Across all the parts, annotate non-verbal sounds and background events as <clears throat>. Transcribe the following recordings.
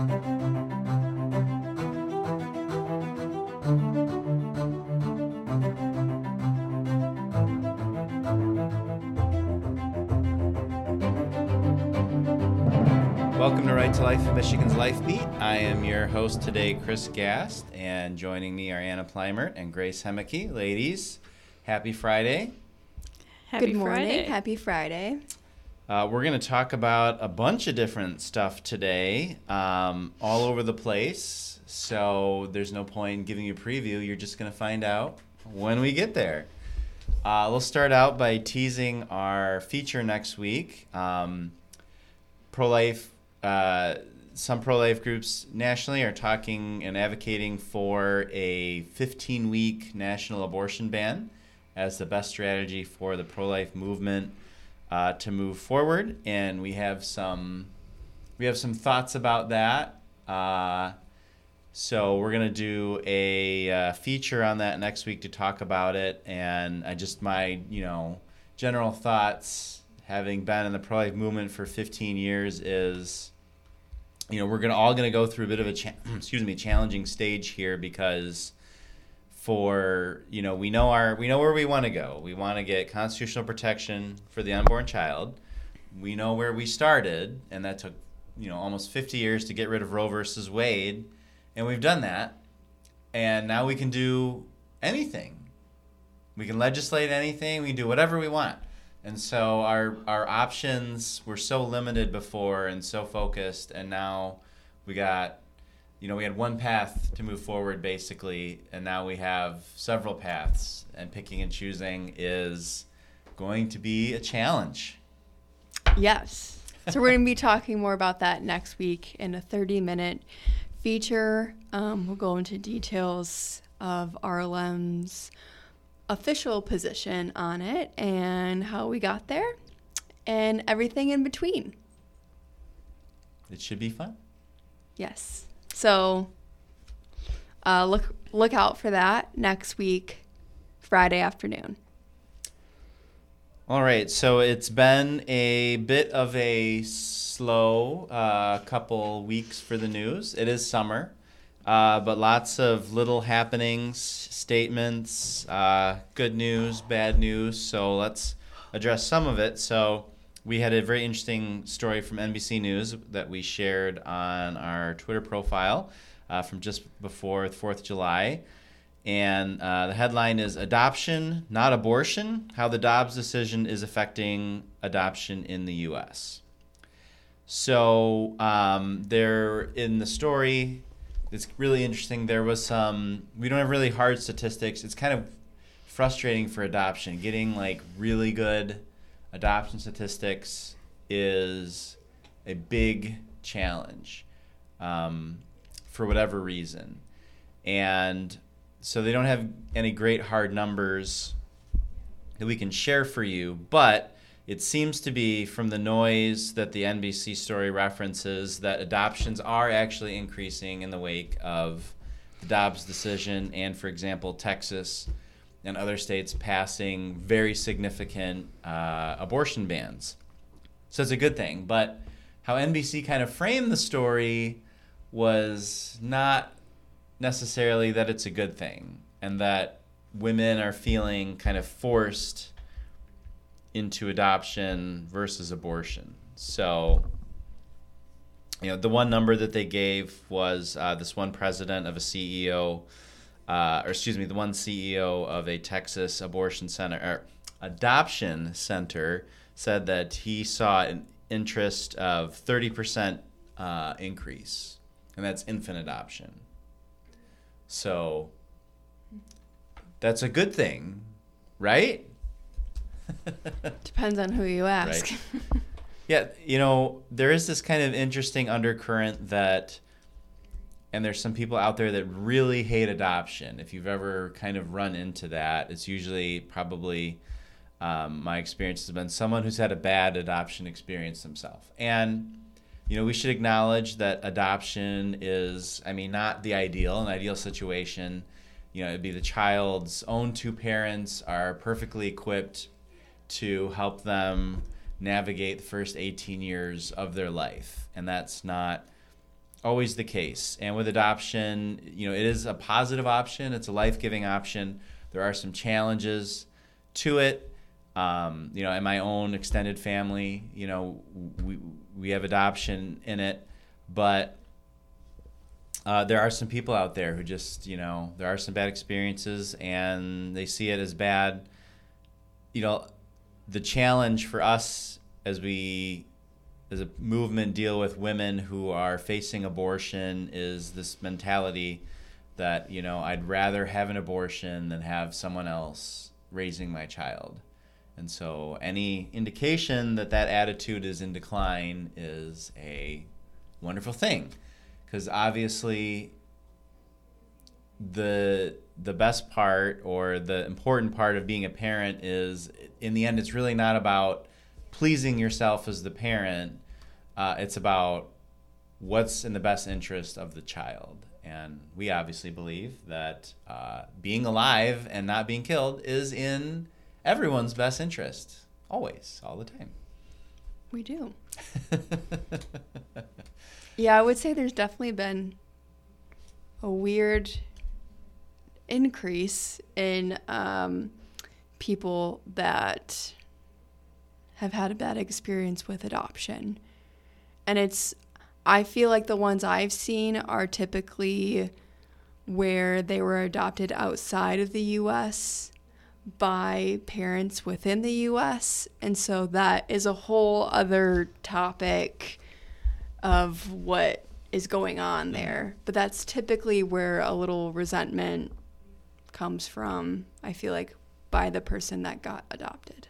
Welcome to Right to Life, Michigan's LifeBeat. I am your host today, Chris Gast, and joining me are Anna Plymert and Grace Hemeke. Ladies, happy Friday. Happy Good morning. Friday. Happy Friday. Uh, we're going to talk about a bunch of different stuff today, um, all over the place. So there's no point in giving you a preview. You're just going to find out when we get there. Uh, we'll start out by teasing our feature next week. Um, pro life, uh, some pro life groups nationally are talking and advocating for a 15 week national abortion ban as the best strategy for the pro life movement uh, to move forward. And we have some we have some thoughts about that. Uh, so we're gonna do a uh, feature on that next week to talk about it, and I just my you know general thoughts, having been in the pro life movement for 15 years, is you know we're gonna all gonna go through a bit of a cha- <clears throat> excuse me challenging stage here because for you know we know our we know where we want to go. We want to get constitutional protection for the unborn child. We know where we started, and that took you know almost 50 years to get rid of Roe versus Wade and we've done that and now we can do anything we can legislate anything we can do whatever we want and so our our options were so limited before and so focused and now we got you know we had one path to move forward basically and now we have several paths and picking and choosing is going to be a challenge Yes. So we're going to be talking more about that next week in a 30 minute feature. Um, we'll go into details of RLM's official position on it and how we got there and everything in between. it should be fun Yes. So uh, look look out for that next week, Friday afternoon. All right, so it's been a bit of a slow uh, couple weeks for the news. It is summer, uh, but lots of little happenings, statements, uh, good news, bad news. So let's address some of it. So we had a very interesting story from NBC News that we shared on our Twitter profile uh, from just before the 4th of July. And uh, the headline is Adoption, Not Abortion How the Dobbs Decision is Affecting Adoption in the U.S. So, um, there in the story, it's really interesting. There was some, we don't have really hard statistics. It's kind of frustrating for adoption. Getting like really good adoption statistics is a big challenge um, for whatever reason. And so they don't have any great hard numbers that we can share for you, but it seems to be from the noise that the NBC story references that adoptions are actually increasing in the wake of the Dobbs decision and, for example, Texas and other states passing very significant uh, abortion bans. So it's a good thing. But how NBC kind of framed the story was not necessarily that it's a good thing and that women are feeling kind of forced into adoption versus abortion. So, you know, the one number that they gave was uh, this one president of a CEO, uh, or excuse me, the one CEO of a Texas abortion center or adoption center said that he saw an interest of 30% uh, increase, and that's infant adoption. So that's a good thing, right? <laughs> Depends on who you ask. Right. Yeah, you know, there is this kind of interesting undercurrent that, and there's some people out there that really hate adoption. If you've ever kind of run into that, it's usually probably um, my experience has been someone who's had a bad adoption experience themselves. And, you know, we should acknowledge that adoption is, I mean, not the ideal, an ideal situation. You know, it'd be the child's own two parents are perfectly equipped to help them navigate the first 18 years of their life. And that's not always the case. And with adoption, you know, it is a positive option. It's a life-giving option. There are some challenges to it. Um, you know, in my own extended family, you know, we we have adoption in it, but uh, there are some people out there who just, you know, there are some bad experiences and they see it as bad. You know, the challenge for us as we as a movement deal with women who are facing abortion is this mentality that you know I'd rather have an abortion than have someone else raising my child. And so any indication that that attitude is in decline is a wonderful thing because obviously the the best part or the important part of being a parent is in the end it's really not about pleasing yourself as the parent uh, it's about what's in the best interest of the child. And we obviously believe that uh, being alive and not being killed is in everyone's best interest always all the time. We do. <laughs> Yeah i would say there's definitely been a weird increase in um, people that have had a bad experience with adoption. And it's, I feel like the ones I've seen are typically where they were adopted outside of the US by parents within the US. And so that is a whole other topic of what is going on mm-hmm. there. But that's typically where a little resentment comes from, I feel like, by the person that got adopted.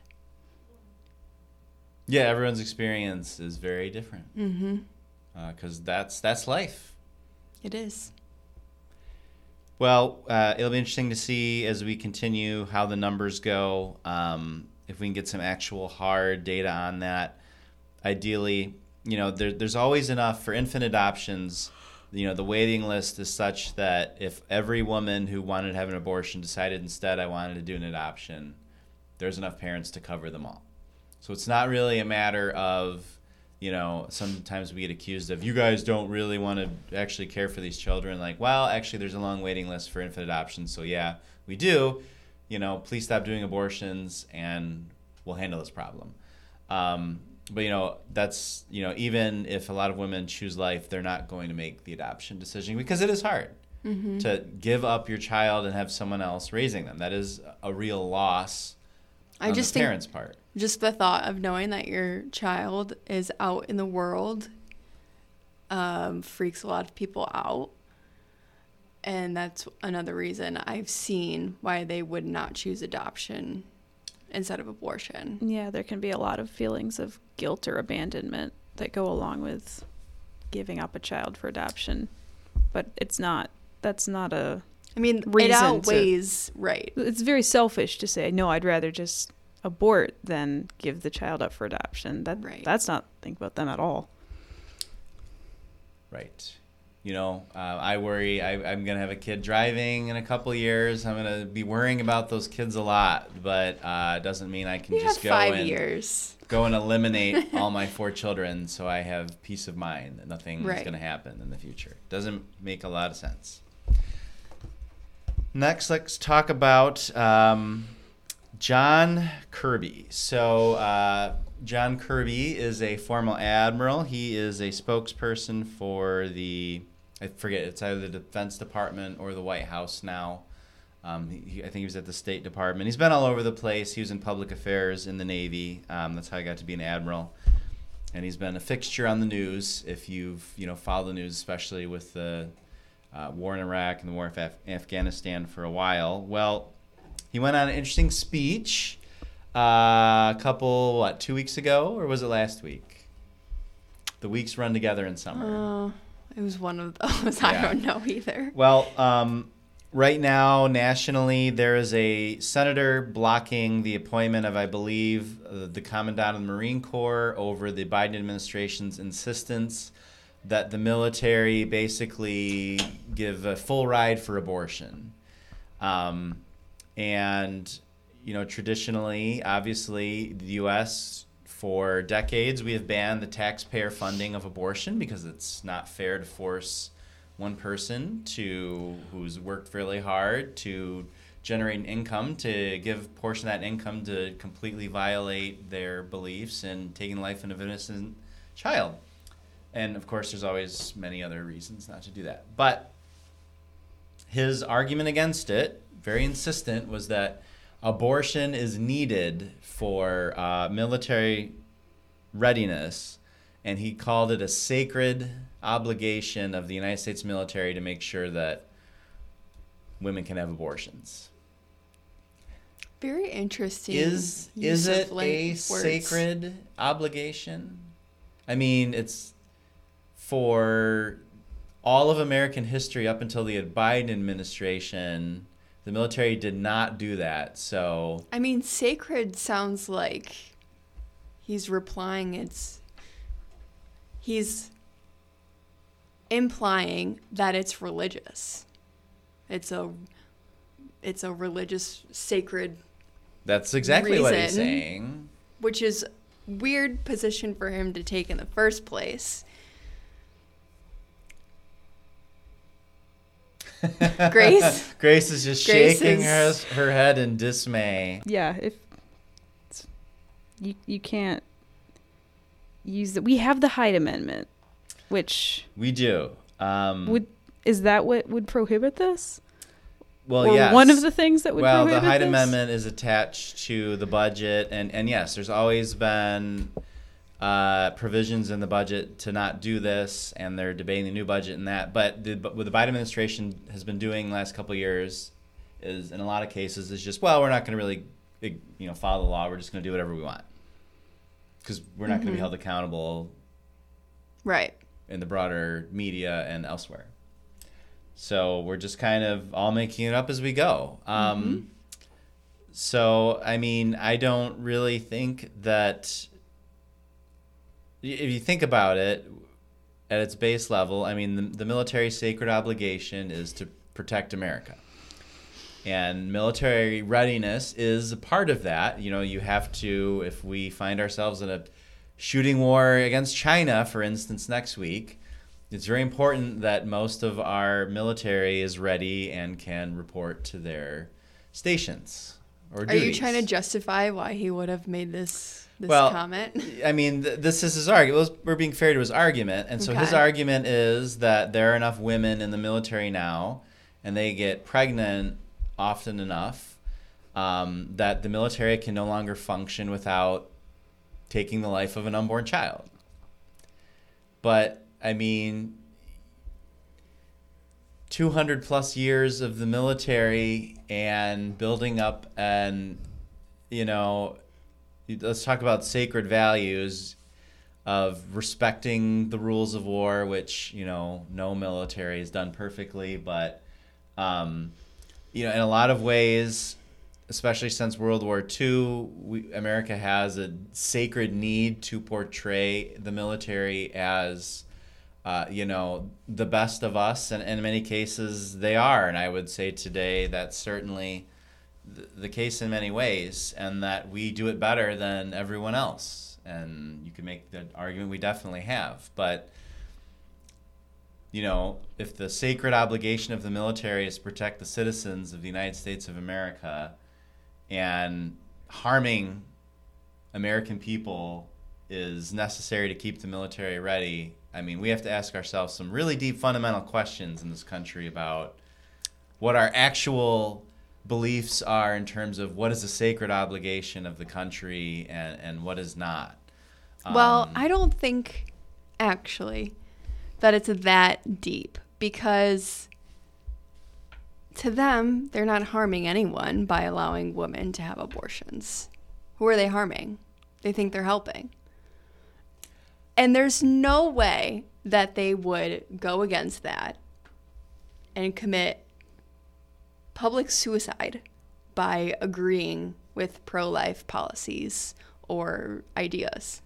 Yeah, everyone's experience is very different. Mm-hmm. Because uh, that's that's life. It is. Well, uh, it'll be interesting to see as we continue how the numbers go. Um, if we can get some actual hard data on that. Ideally, you know, there, there's always enough for infant adoptions you know the waiting list is such that if every woman who wanted to have an abortion decided instead I wanted to do an adoption, there's enough parents to cover them all. So it's not really a matter of, you know, sometimes we get accused of you guys don't really want to actually care for these children. Like, well, actually, there's a long waiting list for infant adoption. So yeah, we do. You know, please stop doing abortions and we'll handle this problem. Um, but you know that's you know even if a lot of women choose life they're not going to make the adoption decision because it is hard mm-hmm. to give up your child and have someone else raising them that is a real loss I just the parents part just the thought of knowing that your child is out in the world um, freaks a lot of people out and that's another reason I've seen why they would not choose adoption instead of abortion. Yeah, there can be a lot of feelings of guilt or abandonment that go along with giving up a child for adoption. But it's not, that's not a. I mean, it outweighs, to, right. It's very selfish to say, no, I'd rather just abort than give the child up for adoption. That, right. That's not think about them at all. Right you know, uh, I worry I, am gonna have a kid driving in a couple years. I'm gonna be worrying about those kids a lot, but uh, it doesn't mean I can you just go five and years. go and <laughs> eliminate all my four children, so I have peace of mind that nothing right. is gonna happen in the future. Doesn't make a lot of sense. Next, let's talk about um, John Kirby. So. Uh, John Kirby is a former admiral. He is a spokesperson for the I forget it's either the Defense Department or the White House now. Um, he, I think he was at the State Department. He's been all over the place. He was in public affairs in the Navy. Um, that's how he got to be an admiral, and he's been a fixture on the news. If you've you know followed the news, especially with the uh, war in Iraq and the war in Af- Afghanistan for a while. Well, he went on an interesting speech uh, a couple what two weeks ago, or was it last week? The weeks run together in summer. Uh. It was one of those. <laughs> Yeah. I don't know either. Well, um, right now, nationally, there is a senator blocking the appointment of, I believe, uh, the commandant of the Marine Corps over the Biden administration's insistence that the military basically give a full ride for abortion. Um, and, you know, traditionally, obviously, the U.S for decades, we have banned the taxpayer funding of abortion because it's not fair to force one person to who's worked really hard to generate an income to give portion of that income to completely violate their beliefs and taking life of an innocent child. And of course, there's always many other reasons not to do that. But his argument against it, very insistent, was that abortion is needed for uh, military readiness, and he called it a sacred obligation of the United States military to make sure that women can have abortions. Very interesting. Is is it a words. sacred obligation? I mean, it's for all of American history up until the Biden administration. The military did not do that. So I mean, sacred sounds like he's replying it's he's implying that it's religious. It's a it's a religious sacred that's exactly what he's saying. which is weird position for him to take in the first place. <laughs> Grace? Grace is just Grace shaking is- her her head in dismay. Yeah, if you you can't use the we have the Hyde Amendment, which We do. Um, would is that what would prohibit this? well, or yes. one of the things that would well, the Hyde this? Amendment is attached to the budget, and, and yes, there's always been uh, provisions in the budget to not do this, and they're debating the new budget and that. But the, what the Biden administration has been doing the last couple years is, in a lot of cases, is just well, we're not going to really, you know, follow the law. We're just going to do whatever we want because we're not going to be held accountable Right. in the broader media and elsewhere. So we're just kind of all making it up as we go. Um, So, I mean, I don't really think that. If you think about it at its base level, I mean, the, the military sacred obligation is to protect America. And military readiness is a part of that. You know, you have to, if we find ourselves in a shooting war against China, for instance, next week, it's very important that most of our military is ready and can report to their stations or Are you trying to justify why he would have made this this Well, comment? I mean, th- this is his argument. We're being fair to his argument, and so his argument is that there are enough women in the military now, and they get pregnant often enough um, that the military can no longer function without taking the life of an unborn child. But I mean, 200 plus years of the military and building up and you know let's talk about sacred values of respecting the rules of war which you know no military has done perfectly but um, you know in a lot of ways especially since world war ii we, america has a sacred need to portray the military as uh, you know, the best of us, and, and in many cases they are. And I would say today that certainly the, case in many ways, and that we do it better than everyone else. And you can make the argument we definitely have. But, you know, if the sacred obligation of the military is to protect the citizens of the United States of America, and harming American people is necessary to keep the military ready, I mean, we have to ask ourselves some really deep fundamental questions in this country about what our actual beliefs are in terms of what is a sacred obligation of the country and, and what is not. well, Um, I don't think actually that it's that deep because to them, they're not harming anyone by allowing women to have abortions. Who are they harming? They think they're helping. And there's no way that they would go against that and commit public suicide by agreeing with pro life policies or ideas.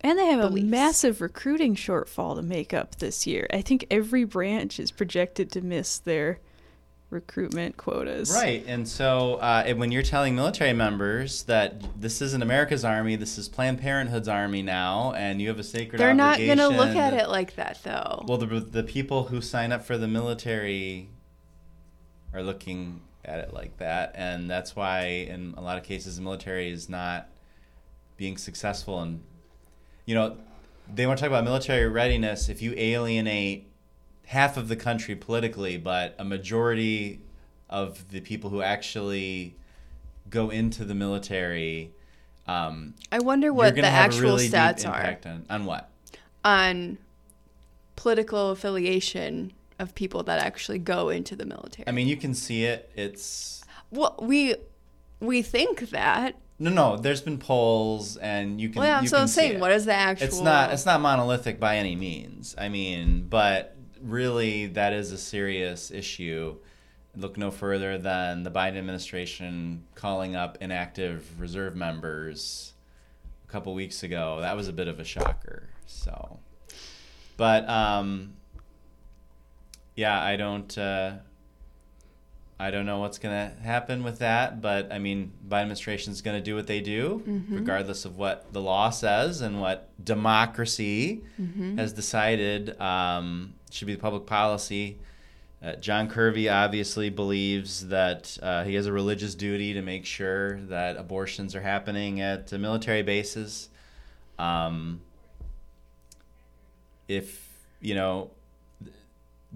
And they have beliefs. a massive recruiting shortfall to make up this year. I think every branch is projected to miss their recruitment quotas. Right, and so uh, and when you're telling military members that this isn't America's army, this is Planned Parenthood's army now, and you have a sacred army. They're not going to look at it like that, though. Well, the the people who sign up for the military are looking at it like that, and that's why in a lot of cases the military is not being successful. And you know, they want to talk about military readiness. If you alienate half of the country politically, but a majority of the people who actually go into the military. Um, I wonder what the actual really stats are on, on what? on political affiliation of people that actually go into the military. I mean, you can see it. It's well, we we think that. no, no. There's been polls, and you can. Well, yeah, so I'm see saying, what is the actual? It's not. It's not monolithic by any means. I mean, but really, that is a serious issue. Look no further than the Biden administration calling up inactive reserve members a couple weeks ago. That was a bit of a shocker. So, but um, yeah, I don't. Uh, I don't know what's going to happen with that, but I mean, Biden administration is going to do what they do, regardless of what the law says and what democracy has decided um, should be the public policy. Uh, John Kirby obviously believes that uh, he has a religious duty to make sure that abortions are happening at military bases. Um, if you know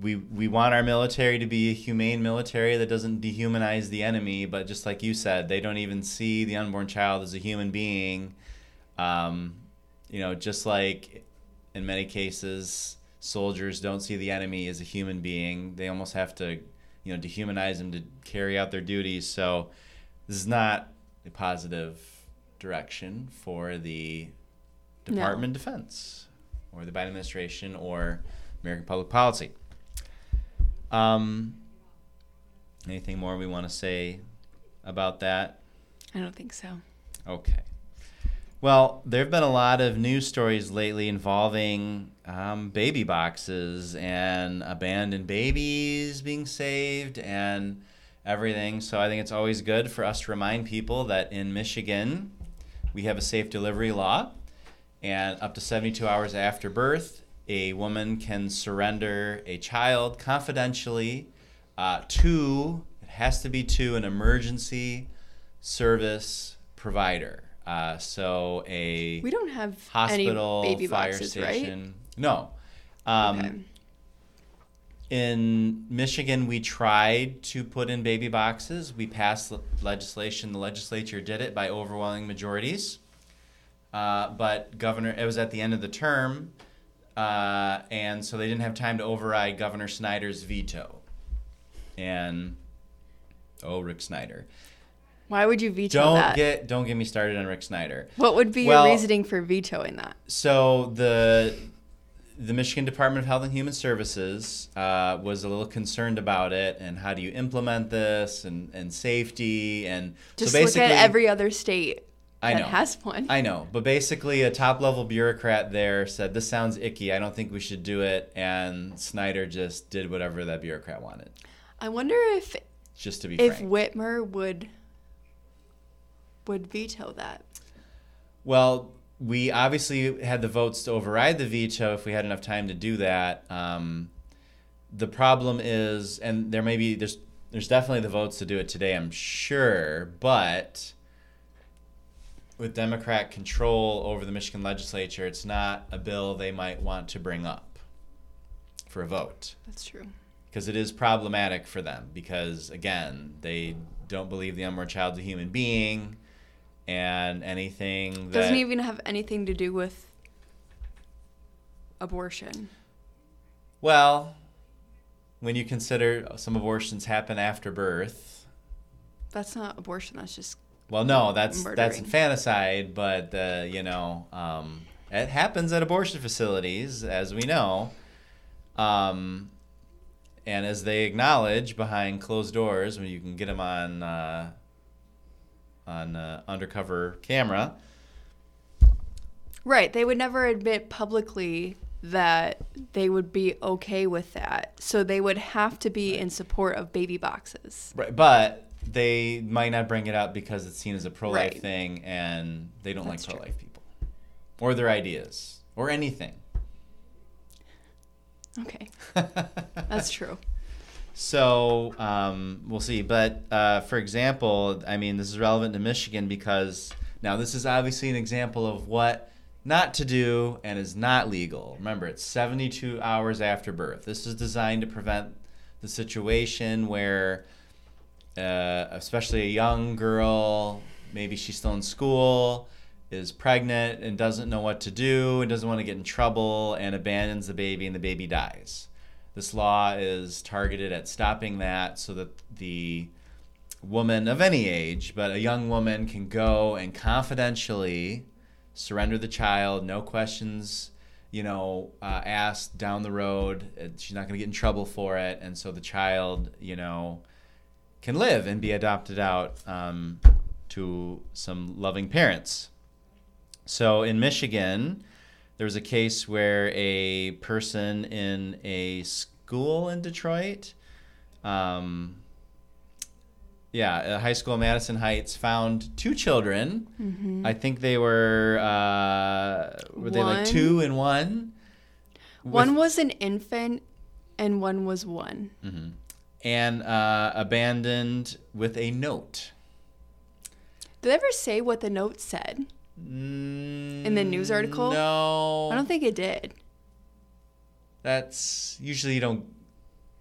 we we want our military to be a humane military that doesn't dehumanize the enemy, but just like you said, they don't even see the unborn child as a human being. Um, you know, just like in many cases, soldiers don't see the enemy as a human being. They almost have to, you know, dehumanize them to carry out their duties. So this is not a positive direction for the No. Department of Defense or the Biden administration or American public policy. Um, anything more we want to say about that? I don't think so. Okay. Well, there have been a lot of news stories lately involving um, baby boxes and abandoned babies being saved and everything. So I think it's always good for us to remind people that in Michigan, we have a safe delivery law. And up to 72 hours after birth, a woman can surrender a child confidentially uh, to, it has to be to an emergency service provider. Uh, so a We don't have hospital, any baby fire boxes, station. No. Um. Okay. In Michigan, we tried to put in baby boxes. We passed legislation. The legislature did it by overwhelming majorities. Uh, but governor, it was at the end of the term, uh, and so they didn't have time to override Governor Snyder's veto. And oh, Rick Snyder, Why would you veto don't that? get don't get me started on Rick Snyder. what would be Well- your reasoning for vetoing that? So the the Michigan Department of Health and Human Services uh, was a little concerned about it and how do you implement this and, and safety and Just so look basically at every other state I know has one. I know but basically a top level bureaucrat there said this sounds icky I don't think we should do it and Snyder just did whatever that bureaucrat wanted I wonder if just to be if frank Whitmer would would veto that. Well, we obviously had the votes to override the veto if we had enough time to do that. Um, the problem is, and there may be there's there's definitely the votes to do it today, I'm sure, but with Democrat control over the Michigan legislature, it's not a bill they might want to bring up for a vote That's true. because it is problematic for them because again they don't believe the unborn child's a human being and anything that Doesn't even have anything to do with abortion. well when you consider some abortions happen after birth That's not abortion. That's just well no that's that's infanticide but uh, you know um, it happens at abortion facilities as we know um, and as they acknowledge behind closed doors when you can get them on uh, on uh, undercover camera right. They would never admit publicly that they would be okay with that. So they would have to be in support of baby boxes. Right, but they might not bring it up because it's seen as a pro life Right. thing and they don't That's like pro life people or their ideas or anything. Okay, <laughs> that's true. So um, we'll see. But uh, for example, I mean, this is relevant to Michigan because now this is obviously an example of what not to do and is not legal. Remember, it's 72 hours after birth. This is designed to prevent the situation where, uh, especially a young girl, maybe she's still in school, is pregnant and doesn't know what to do and doesn't want to get in trouble and abandons the baby and the baby dies. This law is targeted at stopping that so that the woman of any age, but a young woman can go and confidentially surrender the child, no questions, you know, uh, asked down the road. Uh, She's not going to get in trouble for it, and so the child, you know, can live and be adopted out um, to some loving parents. So in Michigan, there was a case where a person in a school in Detroit, um, yeah, a high school in Madison Heights, found two children. I think they were uh, were they like two and one. One With- was an infant, and one was one. Mhm. And uh, abandoned with a note. Did they ever say what the note said? In the news article? No, I don't think it did. that's usually you don't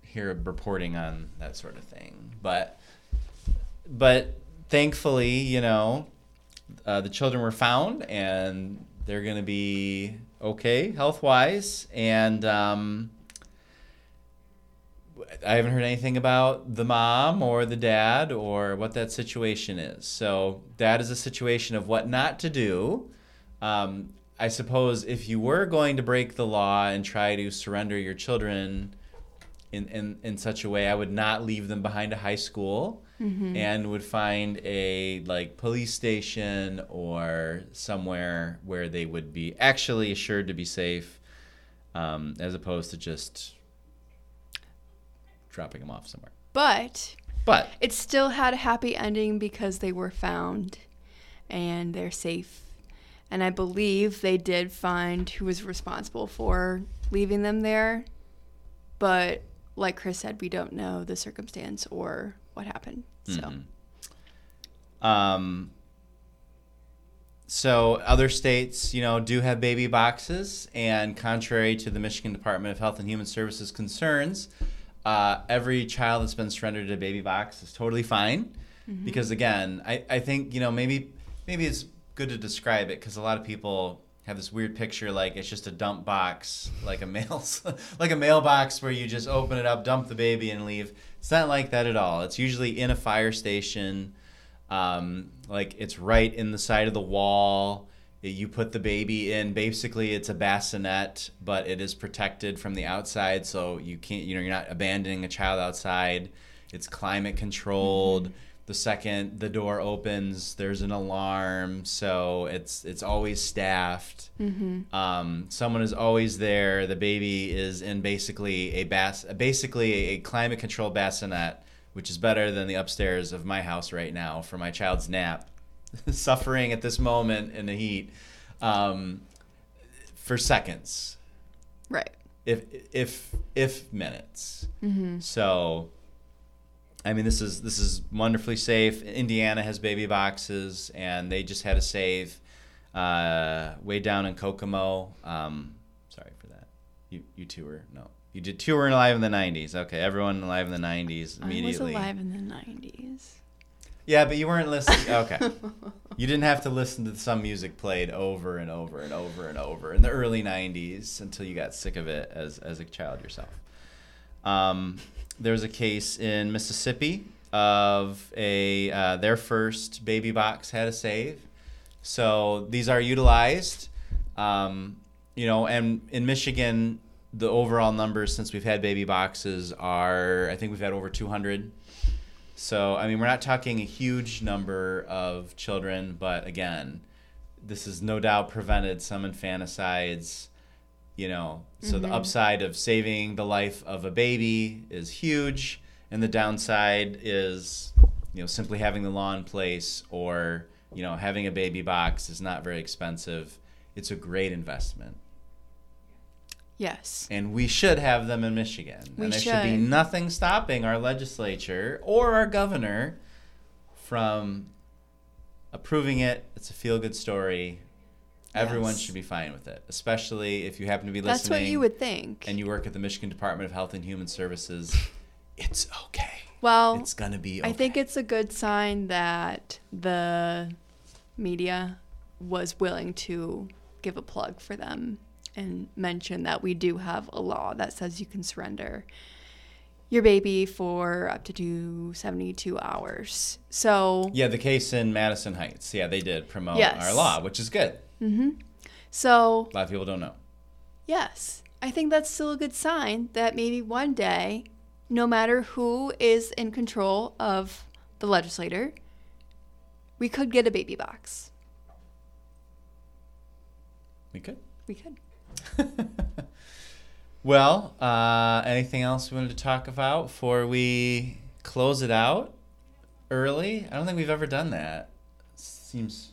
hear reporting on that sort of thing but but thankfully you know uh, the children were found and they're going to be okay health wise and um, I haven't heard anything about the mom or the dad or what that situation is. So that is a situation of what not to do. Um, I suppose if you were going to break the law and try to surrender your children in, in, in such a way, I would not leave them behind a high school and would find a like police station or somewhere where they would be actually assured to be safe um, as opposed to just dropping them off somewhere. But But it still had a happy ending because they were found and they're safe. And I believe they did find who was responsible for leaving them there. But like Chris said, we don't know the circumstance or what happened. So Mhm. Um, so other states, you know, do have baby boxes, and contrary to the Michigan Department of Health and Human Services concerns, uh, every child that's been surrendered to a baby box is totally fine. Because again, I, I think you know maybe maybe it's good to describe it because a lot of people have this weird picture like it's just a dump box like a <laughs> mail like a mailbox where you just open it up dump the baby and leave. It's not like that at all. It's usually in a fire station um, like it's right in the side of the wall you put the baby in basically it's a bassinet but it is protected from the outside so you can't you know you're not abandoning a child outside. It's climate controlled. The second the door opens there's an alarm so it's it's always staffed. Um, someone is always there. The baby is in basically a bass basically a climate controlled bassinet which is better than the upstairs of my house right now for my child's nap <laughs> suffering at this moment in the heat um, for seconds right. if if if minutes. So, I mean, this is this is wonderfully safe. Indiana has baby boxes, and they just had a save uh, way down in Kokomo. Um, sorry for that. You you two were no. You did two were alive in the '90s. Okay, everyone alive in the '90s immediately. I was alive in the 90s. Yeah, but you weren't listening. <laughs> Okay. you didn't have to listen to some music played over and over and over and over in the early 90s until you got sick of it as, as a child yourself. Um, there was a case in Mississippi of a uh, their first baby box had a save. So these are utilized. Um, you know, and in Michigan, the overall numbers since we've had baby boxes are, I think we've had over 200. So, I mean, we're not talking a huge number of children, but again, this has no doubt prevented some infanticides. You know, so Mm-hmm. the upside of saving the life of a baby is huge, and the downside is, you know, simply having the law in place or you know having a baby box is not very expensive. It's a great investment, Yes. and we should have them in Michigan. We and there should be nothing stopping our legislature or our governor from approving it. It's a feel good story. Everyone Yes. should be fine with it, especially if you happen to be listening. That's what you would think. and you work at the Michigan Department of Health and Human Services. It's okay. well, It's going to be okay. I think it's a good sign that the media was willing to give a plug for them and mention that we do have a law that says you can surrender your baby for up to 72 hours. So, Yeah, the case in Madison Heights. Yeah, they did promote Yes. our law, which is good. Mm-hmm. so A lot of people don't know. Yes, I think that's still a good sign that maybe one day, no matter who is in control of the legislator, we could get a baby box. We could. We could. <laughs> Well, uh, anything else we wanted to talk about before we close it out early? I don't think we've ever done that. Seems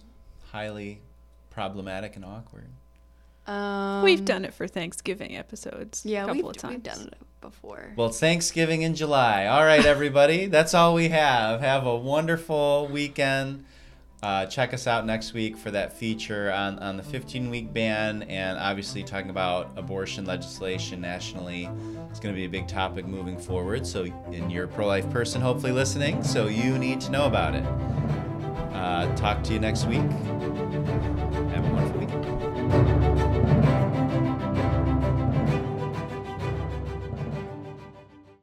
highly problematic and awkward. Um, We've done it for Thanksgiving episodes. Yeah, a couple we've, of times. we've done it before. Well, Thanksgiving in July. All right, everybody. That's all we have. Have a wonderful weekend. Uh, check us out next week for that feature on, on the 15 week ban and obviously talking about abortion legislation nationally. It's going to be a big topic moving forward. So, and you're a pro life person, hopefully listening, so you need to know about it. Uh, talk to you next week.